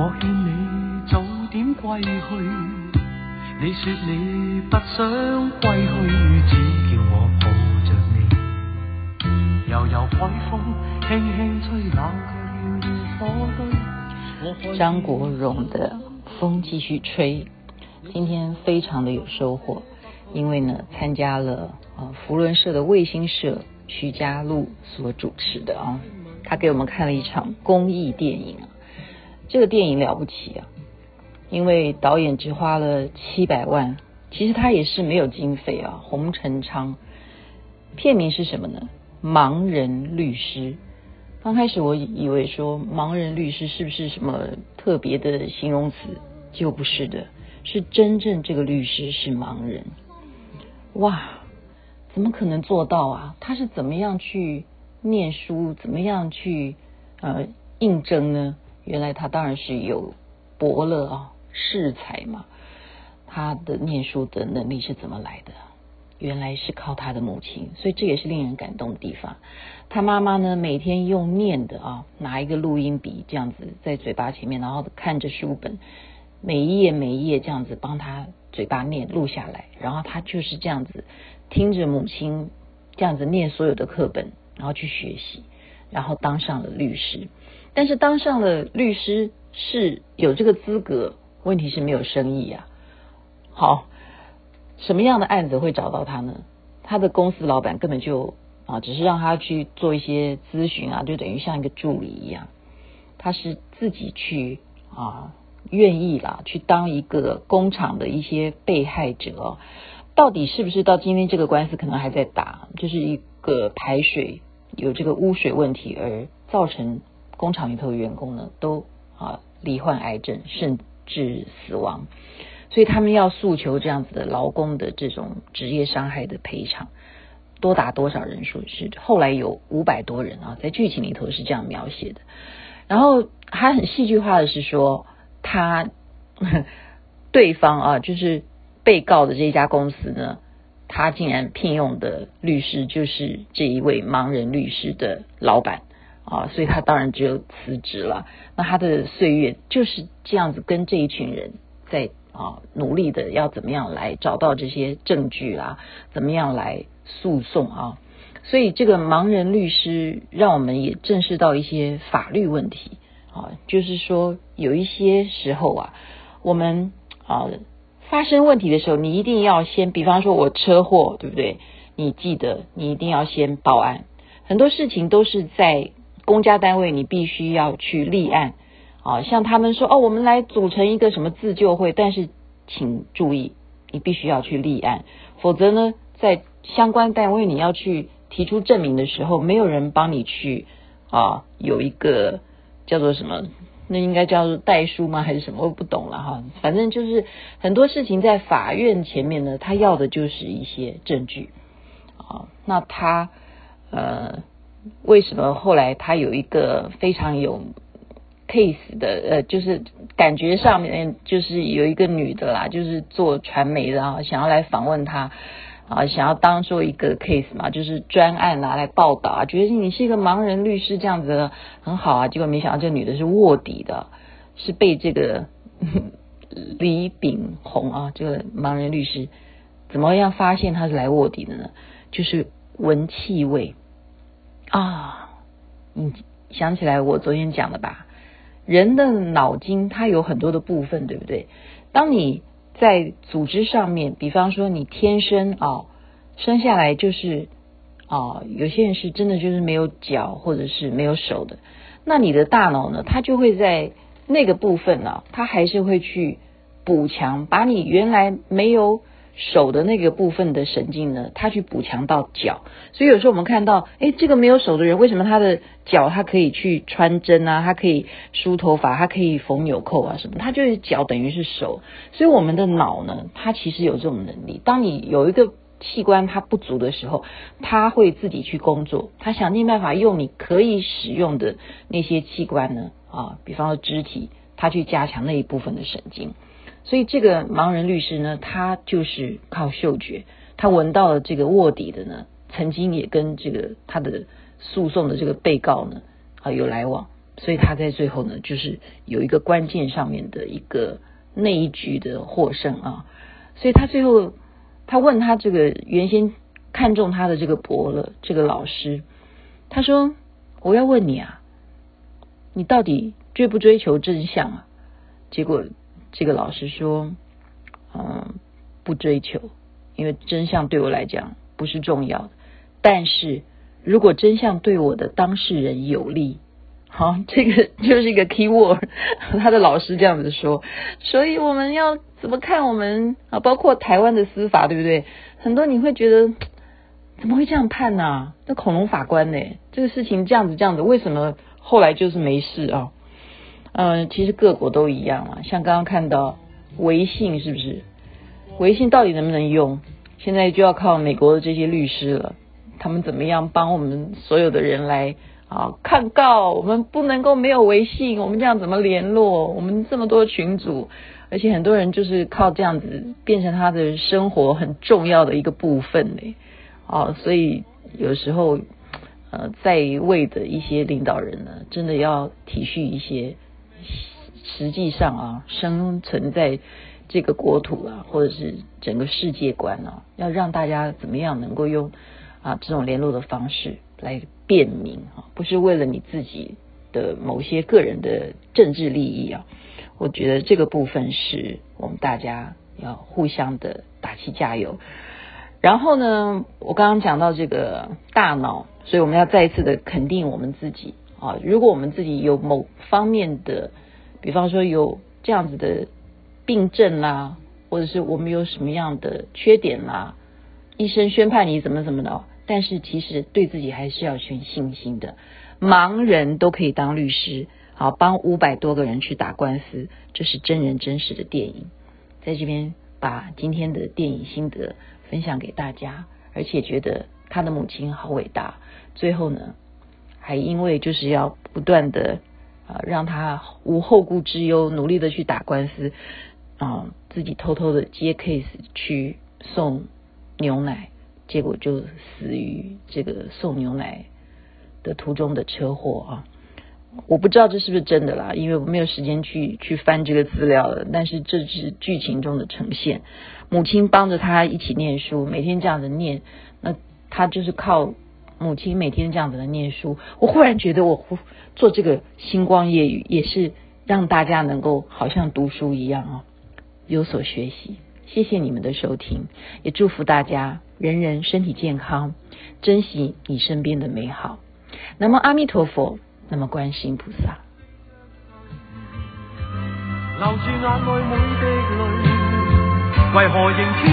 我劝你早点归去，你说你不想归去，只叫我抱着你。悠悠海风轻轻吹，冷却了火堆。张国荣的《风继续吹》，今天非常的有收获，因为呢参加了啊扶轮社的卫星社徐佳璐所主持的啊，他给我们看了一场公益电影。这个电影了不起啊，因为导演只花了七百万，其实他也是没有经费啊。洪成昌，片名是什么呢？盲人律师。刚开始我以为说盲人律师是不是什么特别的形容词，就不是的，是真正这个律师是盲人。哇，怎么可能做到啊？他是怎么样去念书，怎么样去呃应征呢？原来他当然是有伯乐啊，世才嘛。他的念书的能力是怎么来的？原来是靠他的母亲，所以这也是令人感动的地方。他妈妈呢，每天用念的啊，拿一个录音笔这样子在嘴巴前面，然后看着书本，每一页每一页这样子帮他嘴巴念录下来，然后他就是这样子听着母亲这样子念所有的课本，然后去学习，然后当上了律师。但是当上了律师是有这个资格，问题是没有生意啊。好，什么样的案子会找到他呢？他的公司老板根本就啊，只是让他去做一些咨询啊，就等于像一个助理一样。他是自己去啊，愿意啦，去当一个工厂的一些被害者。到底是不是到今天这个官司可能还在打？就是一个排水有这个污水问题而造成。工厂里头的员工呢，都啊罹患癌症，甚至死亡，所以他们要诉求这样子的劳工的这种职业伤害的赔偿，多达多少人数？是后来有五百多人啊，在剧情里头是这样描写的。然后还很戏剧化的是说，他 对方啊，就是被告的这家公司呢，他竟然聘用的律师就是这一位盲人律师的老板。啊，所以他当然只有辞职了。那他的岁月就是这样子，跟这一群人在啊努力的要怎么样来找到这些证据啊，怎么样来诉讼啊。所以这个盲人律师让我们也正视到一些法律问题啊，就是说有一些时候啊，我们啊发生问题的时候，你一定要先，比方说我车祸，对不对？你记得你一定要先报案。很多事情都是在。公家单位，你必须要去立案啊！像他们说哦，我们来组成一个什么自救会，但是请注意，你必须要去立案，否则呢，在相关单位你要去提出证明的时候，没有人帮你去啊，有一个叫做什么？那应该叫做代书吗？还是什么？我不懂了哈。反正就是很多事情在法院前面呢，他要的就是一些证据啊。那他呃。为什么后来他有一个非常有 case 的呃，就是感觉上面就是有一个女的啦，就是做传媒的啊，想要来访问他啊，想要当做一个 case 嘛，就是专案拿来报道啊，觉得你是一个盲人律师这样子很好啊，结果没想到这女的是卧底的，是被这个 李炳宏啊，这个盲人律师怎么样发现他是来卧底的呢？就是闻气味。啊，你想起来我昨天讲的吧？人的脑筋它有很多的部分，对不对？当你在组织上面，比方说你天生啊，生下来就是啊，有些人是真的就是没有脚或者是没有手的，那你的大脑呢，它就会在那个部分呢，它还是会去补强，把你原来没有。手的那个部分的神经呢，它去补强到脚，所以有时候我们看到，诶，这个没有手的人，为什么他的脚他可以去穿针啊，他可以梳头发，他可以缝纽扣啊什么？他就是脚等于是手，所以我们的脑呢，它其实有这种能力。当你有一个器官它不足的时候，它会自己去工作，它想尽办法用你可以使用的那些器官呢，啊，比方说肢体，它去加强那一部分的神经。所以这个盲人律师呢，他就是靠嗅觉，他闻到了这个卧底的呢，曾经也跟这个他的诉讼的这个被告呢啊有来往，所以他在最后呢，就是有一个关键上面的一个那一局的获胜啊。所以他最后他问他这个原先看中他的这个伯乐这个老师，他说：“我要问你啊，你到底追不追求真相啊？”结果这个老师说：“嗯，不追求，因为真相对我来讲不是重要的。但是如果真相对我的当事人有利，好，这个 就是一个 key word。他的老师这样子说，所以我们要怎么看我们啊？包括台湾的司法，对不对？很多你会觉得怎么会这样判呢、啊？那恐龙法官呢？这个事情这样子这样子，为什么后来就是没事啊？嗯，其实各国都一样啊，像刚刚看到微信是不是？微信到底能不能用？现在就要靠美国的这些律师了，他们怎么样帮我们所有的人来啊抗告？我们不能够没有微信，我们这样怎么联络？我们这么多群组，而且很多人就是靠这样子变成他的生活很重要的一个部分呢。啊，所以有时候呃，在位的一些领导人呢，真的要体恤一些。实际上啊，生存在这个国土啊，或者是整个世界观啊，要让大家怎么样能够用啊这种联络的方式来便民啊，不是为了你自己的某些个人的政治利益啊。我觉得这个部分是我们大家要互相的打气加油。然后呢，我刚刚讲到这个大脑，所以我们要再一次的肯定我们自己。啊，如果我们自己有某方面的，比方说有这样子的病症啦，或者是我们有什么样的缺点啦，医生宣判你怎么怎么的，但是其实对自己还是要全信心的。盲人都可以当律师，好，帮五百多个人去打官司，这是真人真实的电影。在这边把今天的电影心得分享给大家，而且觉得他的母亲好伟大。最后呢，还因为就是要不断的啊，让他无后顾之忧，努力的去打官司啊，自己偷偷的接 case 去送牛奶，结果就死于这个送牛奶的途中的车祸啊！我不知道这是不是真的啦，因为我没有时间去去翻这个资料了。但是这是剧情中的呈现，母亲帮着他一起念书，每天这样子念，那他就是靠。母亲每天这样子的念书，我忽然觉得我做这个星光夜语也是让大家能够好像读书一样啊，有所学习。谢谢你们的收听，也祝福大家人人身体健康，珍惜你身边的美好。那么阿弥陀佛，那么观世菩萨。流住眼内每滴泪，为何仍断续